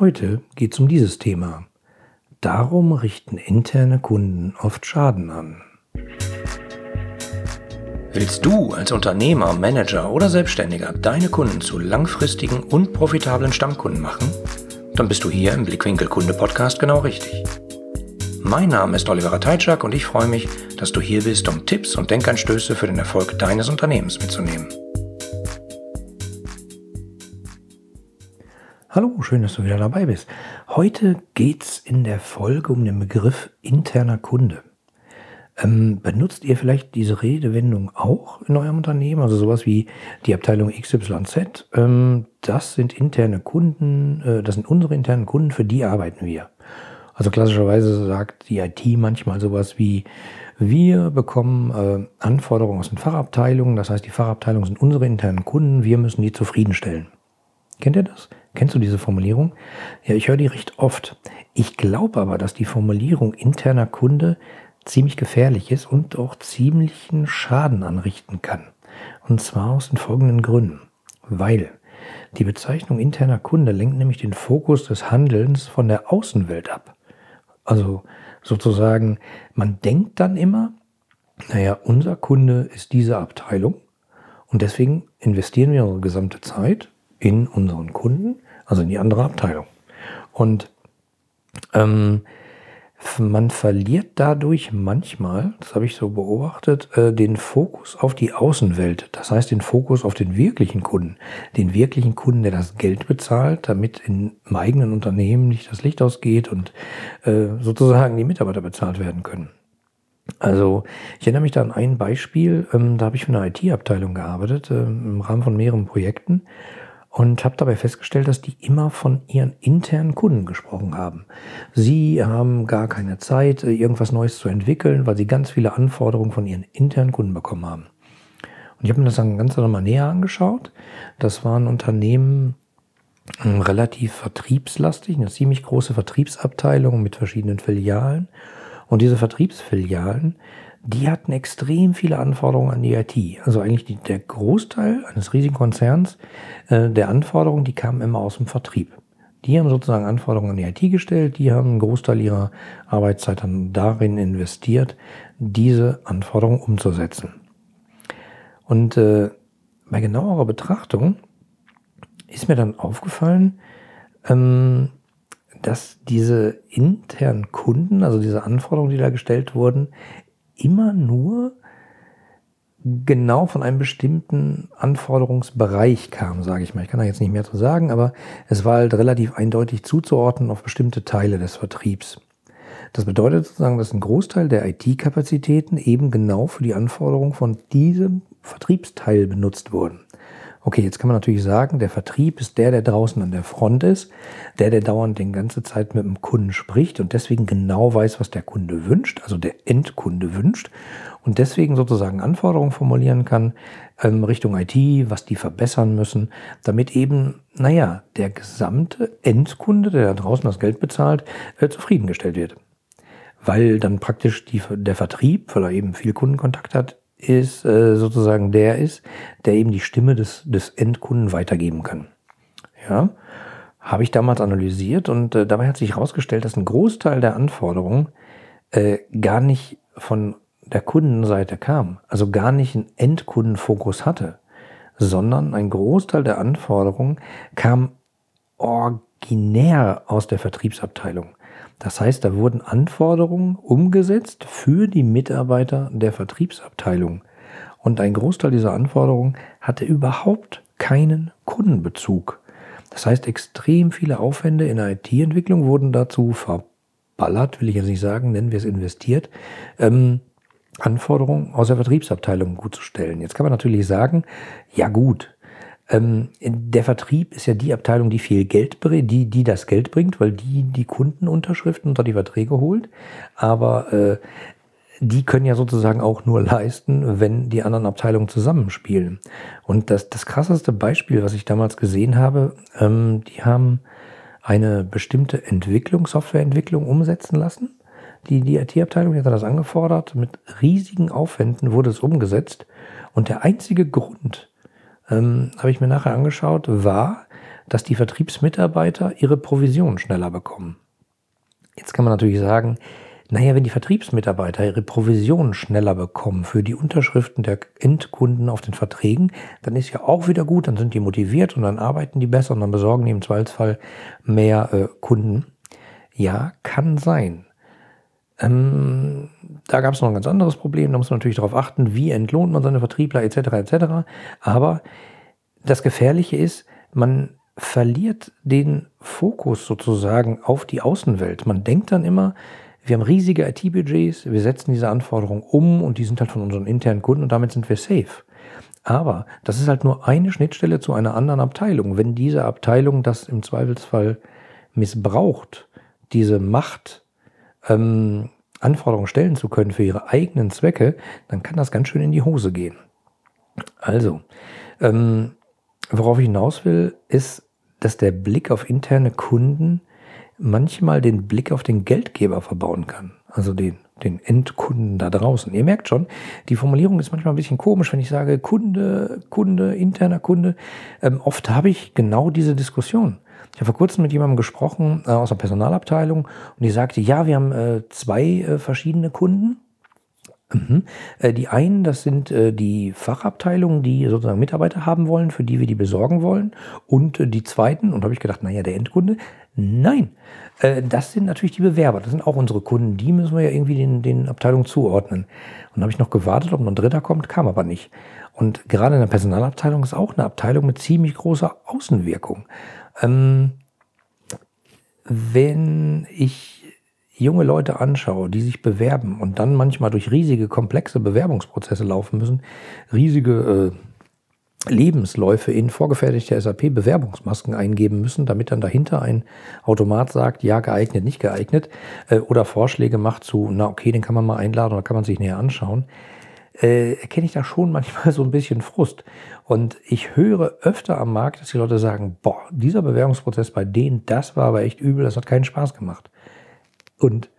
Heute geht es um dieses Thema. Darum richten interne Kunden oft Schaden an. Willst du als Unternehmer, Manager oder Selbstständiger deine Kunden zu langfristigen und profitablen Stammkunden machen? Dann bist du hier im Blickwinkel Kunde Podcast genau richtig. Mein Name ist Oliver Teitschak und ich freue mich, dass du hier bist, um Tipps und Denkanstöße für den Erfolg deines Unternehmens mitzunehmen. Hallo, schön, dass du wieder dabei bist. Heute geht's in der Folge um den Begriff interner Kunde. Ähm, benutzt ihr vielleicht diese Redewendung auch in eurem Unternehmen? Also sowas wie die Abteilung XYZ. Ähm, das sind interne Kunden, äh, das sind unsere internen Kunden, für die arbeiten wir. Also klassischerweise sagt die IT manchmal sowas wie, wir bekommen äh, Anforderungen aus den Fachabteilungen, das heißt, die Fachabteilungen sind unsere internen Kunden, wir müssen die zufriedenstellen. Kennt ihr das? Kennst du diese Formulierung? Ja, ich höre die recht oft. Ich glaube aber, dass die Formulierung interner Kunde ziemlich gefährlich ist und auch ziemlichen Schaden anrichten kann. Und zwar aus den folgenden Gründen. Weil die Bezeichnung interner Kunde lenkt nämlich den Fokus des Handelns von der Außenwelt ab. Also sozusagen, man denkt dann immer, naja, unser Kunde ist diese Abteilung und deswegen investieren wir unsere gesamte Zeit in unseren Kunden, also in die andere Abteilung. Und ähm, man verliert dadurch manchmal, das habe ich so beobachtet, äh, den Fokus auf die Außenwelt. Das heißt, den Fokus auf den wirklichen Kunden. Den wirklichen Kunden, der das Geld bezahlt, damit in, im eigenen Unternehmen nicht das Licht ausgeht und äh, sozusagen die Mitarbeiter bezahlt werden können. Also ich erinnere mich da an ein Beispiel, ähm, da habe ich für eine IT-Abteilung gearbeitet, äh, im Rahmen von mehreren Projekten und habe dabei festgestellt, dass die immer von ihren internen Kunden gesprochen haben. Sie haben gar keine Zeit, irgendwas Neues zu entwickeln, weil sie ganz viele Anforderungen von ihren internen Kunden bekommen haben. Und ich habe mir das dann ganz nochmal näher angeschaut. Das waren Unternehmen ähm, relativ vertriebslastig, eine ziemlich große Vertriebsabteilung mit verschiedenen Filialen. Und diese Vertriebsfilialen, die hatten extrem viele Anforderungen an die IT. Also eigentlich die, der Großteil eines riesigen Konzerns äh, der Anforderungen, die kamen immer aus dem Vertrieb. Die haben sozusagen Anforderungen an die IT gestellt, die haben einen Großteil ihrer Arbeitszeit dann darin investiert, diese Anforderungen umzusetzen. Und äh, bei genauerer Betrachtung ist mir dann aufgefallen, ähm, dass diese internen Kunden, also diese Anforderungen, die da gestellt wurden, immer nur genau von einem bestimmten Anforderungsbereich kam, sage ich mal. Ich kann da jetzt nicht mehr zu sagen, aber es war halt relativ eindeutig zuzuordnen auf bestimmte Teile des Vertriebs. Das bedeutet sozusagen, dass ein Großteil der IT-Kapazitäten eben genau für die Anforderung von diesem Vertriebsteil benutzt wurden. Okay, jetzt kann man natürlich sagen, der Vertrieb ist der, der draußen an der Front ist, der, der dauernd die ganze Zeit mit dem Kunden spricht und deswegen genau weiß, was der Kunde wünscht, also der Endkunde wünscht und deswegen sozusagen Anforderungen formulieren kann ähm, Richtung IT, was die verbessern müssen, damit eben, naja, der gesamte Endkunde, der da draußen das Geld bezahlt, äh, zufriedengestellt wird. Weil dann praktisch die, der Vertrieb, weil er eben viel Kundenkontakt hat, ist äh, sozusagen der ist, der eben die Stimme des, des Endkunden weitergeben kann. Ja, habe ich damals analysiert und äh, dabei hat sich herausgestellt, dass ein Großteil der Anforderungen äh, gar nicht von der Kundenseite kam, also gar nicht einen Endkundenfokus hatte, sondern ein Großteil der Anforderungen kam originär aus der Vertriebsabteilung. Das heißt, da wurden Anforderungen umgesetzt für die Mitarbeiter der Vertriebsabteilung. Und ein Großteil dieser Anforderungen hatte überhaupt keinen Kundenbezug. Das heißt, extrem viele Aufwände in der IT-Entwicklung wurden dazu verballert, will ich jetzt nicht sagen, nennen wir es investiert, ähm, Anforderungen aus der Vertriebsabteilung gut zu stellen. Jetzt kann man natürlich sagen, ja gut, ähm, der Vertrieb ist ja die Abteilung, die viel Geld die, die das Geld bringt, weil die die Kundenunterschriften unter die Verträge holt. Aber äh, die können ja sozusagen auch nur leisten, wenn die anderen Abteilungen zusammenspielen. Und das, das krasseste Beispiel, was ich damals gesehen habe, ähm, die haben eine bestimmte Entwicklung, Softwareentwicklung umsetzen lassen. Die, die IT-Abteilung hat das angefordert. Mit riesigen Aufwänden wurde es umgesetzt. Und der einzige Grund, ähm, habe ich mir nachher angeschaut, war, dass die Vertriebsmitarbeiter ihre Provision schneller bekommen. Jetzt kann man natürlich sagen, naja, wenn die Vertriebsmitarbeiter ihre Provision schneller bekommen für die Unterschriften der Endkunden auf den Verträgen, dann ist ja auch wieder gut, dann sind die motiviert und dann arbeiten die besser und dann besorgen die im Zweifelsfall mehr äh, Kunden. Ja, kann sein. Ähm, da gab es noch ein ganz anderes Problem, da muss man natürlich darauf achten, wie entlohnt man seine Vertriebler etc. etc. Aber das Gefährliche ist, man verliert den Fokus sozusagen auf die Außenwelt. Man denkt dann immer, wir haben riesige IT-Budgets, wir setzen diese Anforderungen um und die sind halt von unseren internen Kunden und damit sind wir safe. Aber das ist halt nur eine Schnittstelle zu einer anderen Abteilung. Wenn diese Abteilung das im Zweifelsfall missbraucht, diese Macht ähm, Anforderungen stellen zu können für ihre eigenen Zwecke, dann kann das ganz schön in die Hose gehen. Also, ähm, worauf ich hinaus will, ist, dass der Blick auf interne Kunden manchmal den Blick auf den Geldgeber verbauen kann. Also den, den Endkunden da draußen. Ihr merkt schon, die Formulierung ist manchmal ein bisschen komisch, wenn ich sage Kunde, Kunde, interner Kunde. Ähm, oft habe ich genau diese Diskussion. Ich habe vor kurzem mit jemandem gesprochen äh, aus der Personalabteilung und die sagte, ja, wir haben äh, zwei äh, verschiedene Kunden. Mhm. Äh, die einen, das sind äh, die Fachabteilungen, die sozusagen Mitarbeiter haben wollen, für die wir die besorgen wollen. Und äh, die zweiten, und habe ich gedacht, naja, der Endkunde, nein, das sind natürlich die Bewerber, das sind auch unsere Kunden, die müssen wir ja irgendwie den, den Abteilungen zuordnen. Und da habe ich noch gewartet, ob noch ein Dritter kommt, kam aber nicht. Und gerade in der Personalabteilung ist auch eine Abteilung mit ziemlich großer Außenwirkung. Ähm, wenn ich junge Leute anschaue, die sich bewerben und dann manchmal durch riesige, komplexe Bewerbungsprozesse laufen müssen, riesige äh, Lebensläufe in vorgefertigte SAP-Bewerbungsmasken eingeben müssen, damit dann dahinter ein Automat sagt, ja, geeignet, nicht geeignet, äh, oder Vorschläge macht zu, na okay, den kann man mal einladen oder kann man sich näher anschauen, äh, erkenne ich da schon manchmal so ein bisschen Frust. Und ich höre öfter am Markt, dass die Leute sagen, boah, dieser Bewerbungsprozess bei denen, das war aber echt übel, das hat keinen Spaß gemacht. Und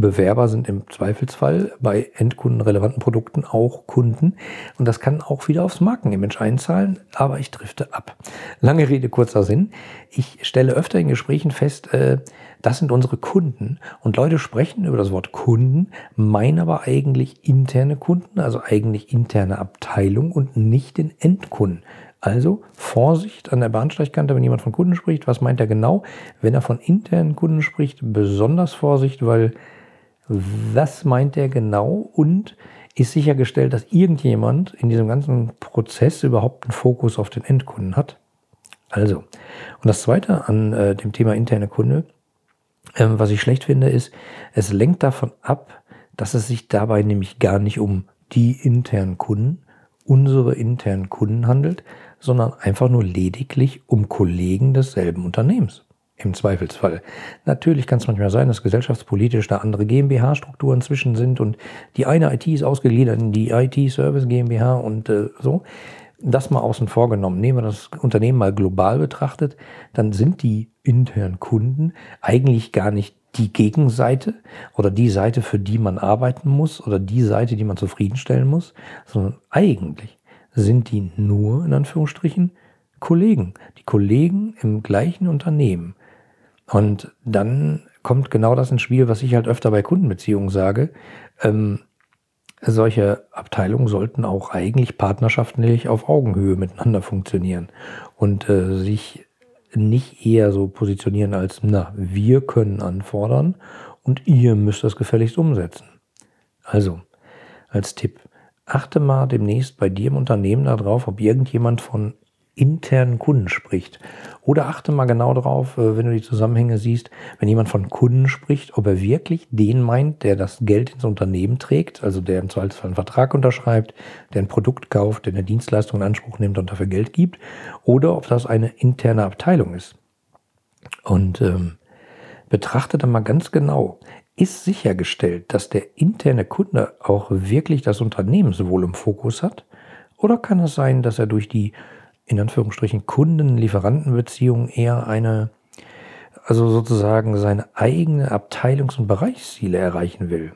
Bewerber sind im Zweifelsfall bei endkundenrelevanten Produkten auch Kunden. Und das kann auch wieder aufs Markenimage einzahlen, aber ich drifte ab. Lange Rede, kurzer Sinn. Ich stelle öfter in Gesprächen fest, äh, das sind unsere Kunden. Und Leute sprechen über das Wort Kunden, meinen aber eigentlich interne Kunden, also eigentlich interne Abteilung und nicht den Endkunden. Also Vorsicht an der Bahnsteigkante, wenn jemand von Kunden spricht. Was meint er genau? Wenn er von internen Kunden spricht, besonders Vorsicht, weil was meint er genau und ist sichergestellt, dass irgendjemand in diesem ganzen Prozess überhaupt einen Fokus auf den Endkunden hat. Also, und das Zweite an äh, dem Thema interne Kunde, ähm, was ich schlecht finde, ist, es lenkt davon ab, dass es sich dabei nämlich gar nicht um die internen Kunden, unsere internen Kunden handelt, sondern einfach nur lediglich um Kollegen desselben Unternehmens. Im Zweifelsfall. Natürlich kann es manchmal sein, dass gesellschaftspolitisch da andere GmbH-Strukturen zwischen sind und die eine IT ist ausgegliedert in die IT-Service GmbH und äh, so. Das mal außen vor genommen. Nehmen wir das Unternehmen mal global betrachtet, dann sind die internen Kunden eigentlich gar nicht die Gegenseite oder die Seite, für die man arbeiten muss oder die Seite, die man zufriedenstellen muss, sondern eigentlich sind die nur, in Anführungsstrichen, Kollegen. Die Kollegen im gleichen Unternehmen. Und dann kommt genau das ins Spiel, was ich halt öfter bei Kundenbeziehungen sage. Ähm, solche Abteilungen sollten auch eigentlich partnerschaftlich auf Augenhöhe miteinander funktionieren und äh, sich nicht eher so positionieren als, na, wir können anfordern und ihr müsst das gefälligst umsetzen. Also, als Tipp, achte mal demnächst bei dir im Unternehmen darauf, ob irgendjemand von internen Kunden spricht. Oder achte mal genau darauf, äh, wenn du die Zusammenhänge siehst, wenn jemand von Kunden spricht, ob er wirklich den meint, der das Geld ins Unternehmen trägt, also der im Zweifelsfall einen Vertrag unterschreibt, der ein Produkt kauft, der eine Dienstleistung in Anspruch nimmt und dafür Geld gibt, oder ob das eine interne Abteilung ist. Und ähm, betrachte dann mal ganz genau, ist sichergestellt, dass der interne Kunde auch wirklich das Unternehmenswohl im Fokus hat? Oder kann es sein, dass er durch die in Anführungsstrichen Kunden-Lieferanten-Beziehung eher eine, also sozusagen seine eigene Abteilungs- und Bereichsziele erreichen will.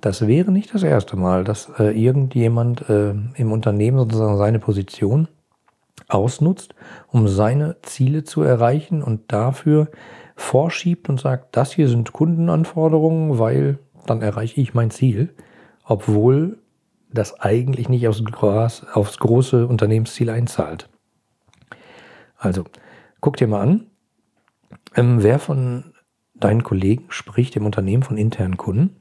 Das wäre nicht das erste Mal, dass äh, irgendjemand äh, im Unternehmen sozusagen seine Position ausnutzt, um seine Ziele zu erreichen und dafür vorschiebt und sagt, das hier sind Kundenanforderungen, weil dann erreiche ich mein Ziel, obwohl das eigentlich nicht aufs, aufs große Unternehmensziel einzahlt. Also, guck dir mal an, ähm, wer von deinen Kollegen spricht im Unternehmen von internen Kunden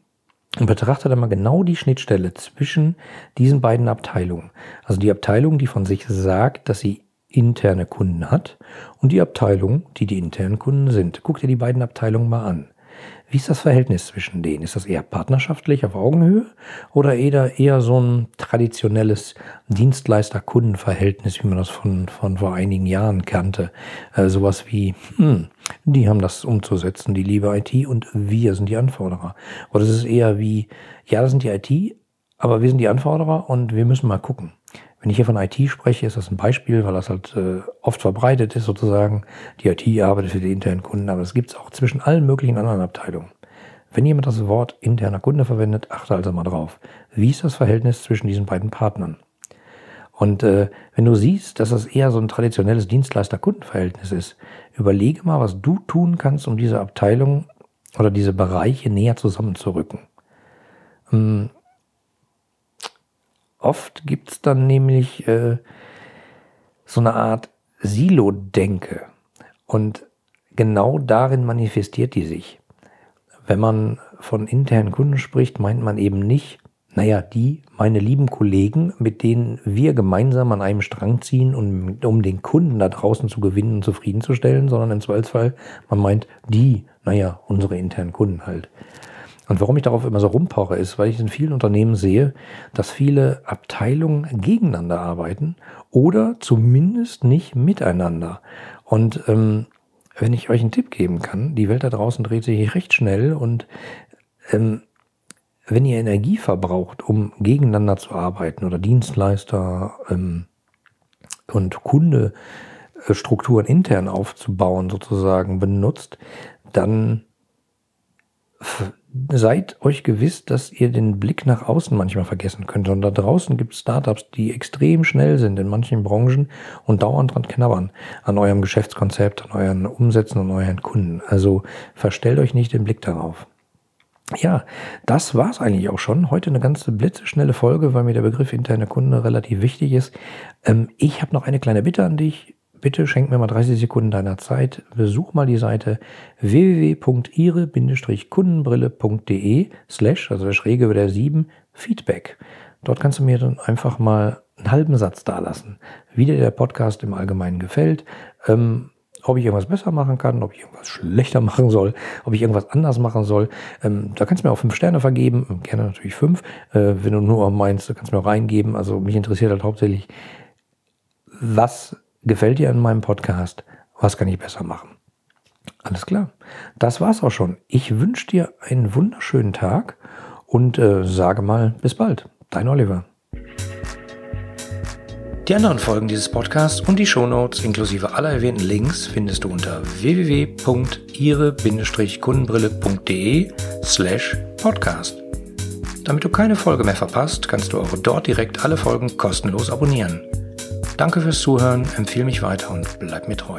und betrachte dann mal genau die Schnittstelle zwischen diesen beiden Abteilungen. Also die Abteilung, die von sich sagt, dass sie interne Kunden hat und die Abteilung, die die internen Kunden sind. Guck dir die beiden Abteilungen mal an. Wie ist das Verhältnis zwischen denen? Ist das eher partnerschaftlich auf Augenhöhe oder eher, eher so ein traditionelles Dienstleister-Kunden-Verhältnis, wie man das von, von vor einigen Jahren kannte? Äh, sowas wie, hm, die haben das umzusetzen, die liebe IT und wir sind die Anforderer. Oder ist es eher wie, ja, das sind die IT, aber wir sind die Anforderer und wir müssen mal gucken. Wenn ich hier von IT spreche, ist das ein Beispiel, weil das halt äh, oft verbreitet ist sozusagen. Die IT arbeitet für die internen Kunden, aber das gibt es auch zwischen allen möglichen anderen Abteilungen. Wenn jemand das Wort interner Kunde verwendet, achte also mal drauf. Wie ist das Verhältnis zwischen diesen beiden Partnern? Und äh, wenn du siehst, dass das eher so ein traditionelles Dienstleister-Kundenverhältnis ist, überlege mal, was du tun kannst, um diese Abteilung oder diese Bereiche näher zusammenzurücken. Ähm, Oft gibt es dann nämlich äh, so eine Art Silo-Denke. Und genau darin manifestiert die sich. Wenn man von internen Kunden spricht, meint man eben nicht, naja, die, meine lieben Kollegen, mit denen wir gemeinsam an einem Strang ziehen, um, um den Kunden da draußen zu gewinnen und zufriedenzustellen, sondern im Zweifelsfall, man meint die, naja, unsere internen Kunden halt. Und warum ich darauf immer so rumpoche, ist, weil ich in vielen Unternehmen sehe, dass viele Abteilungen gegeneinander arbeiten oder zumindest nicht miteinander. Und ähm, wenn ich euch einen Tipp geben kann, die Welt da draußen dreht sich recht schnell und ähm, wenn ihr Energie verbraucht, um gegeneinander zu arbeiten oder Dienstleister ähm, und Kundestrukturen intern aufzubauen, sozusagen benutzt, dann seid euch gewiss, dass ihr den Blick nach außen manchmal vergessen könnt. Und da draußen gibt es Startups, die extrem schnell sind in manchen Branchen und dauernd dran knabbern an eurem Geschäftskonzept, an euren Umsätzen, an euren Kunden. Also verstellt euch nicht den Blick darauf. Ja, das war's eigentlich auch schon. Heute eine ganz blitzeschnelle Folge, weil mir der Begriff interne Kunde relativ wichtig ist. Ähm, ich habe noch eine kleine Bitte an dich bitte schenk mir mal 30 Sekunden deiner Zeit. Besuch mal die Seite www.ihre-kundenbrille.de slash, also der Schräge über der 7, Feedback. Dort kannst du mir dann einfach mal einen halben Satz dalassen, wie dir der Podcast im Allgemeinen gefällt, ähm, ob ich irgendwas besser machen kann, ob ich irgendwas schlechter machen soll, ob ich irgendwas anders machen soll. Ähm, da kannst du mir auch fünf Sterne vergeben, gerne natürlich fünf. Äh, wenn du nur meinst, du kannst mir auch reingeben. Also mich interessiert halt hauptsächlich, was Gefällt dir in meinem Podcast? Was kann ich besser machen? Alles klar. Das war's auch schon. Ich wünsche dir einen wunderschönen Tag und äh, sage mal bis bald. Dein Oliver. Die anderen Folgen dieses Podcasts und die Shownotes inklusive aller erwähnten Links findest du unter www.ihre-kundenbrille.de slash podcast. Damit du keine Folge mehr verpasst, kannst du auch dort direkt alle Folgen kostenlos abonnieren. Danke fürs Zuhören, empfehle mich weiter und bleib mir treu.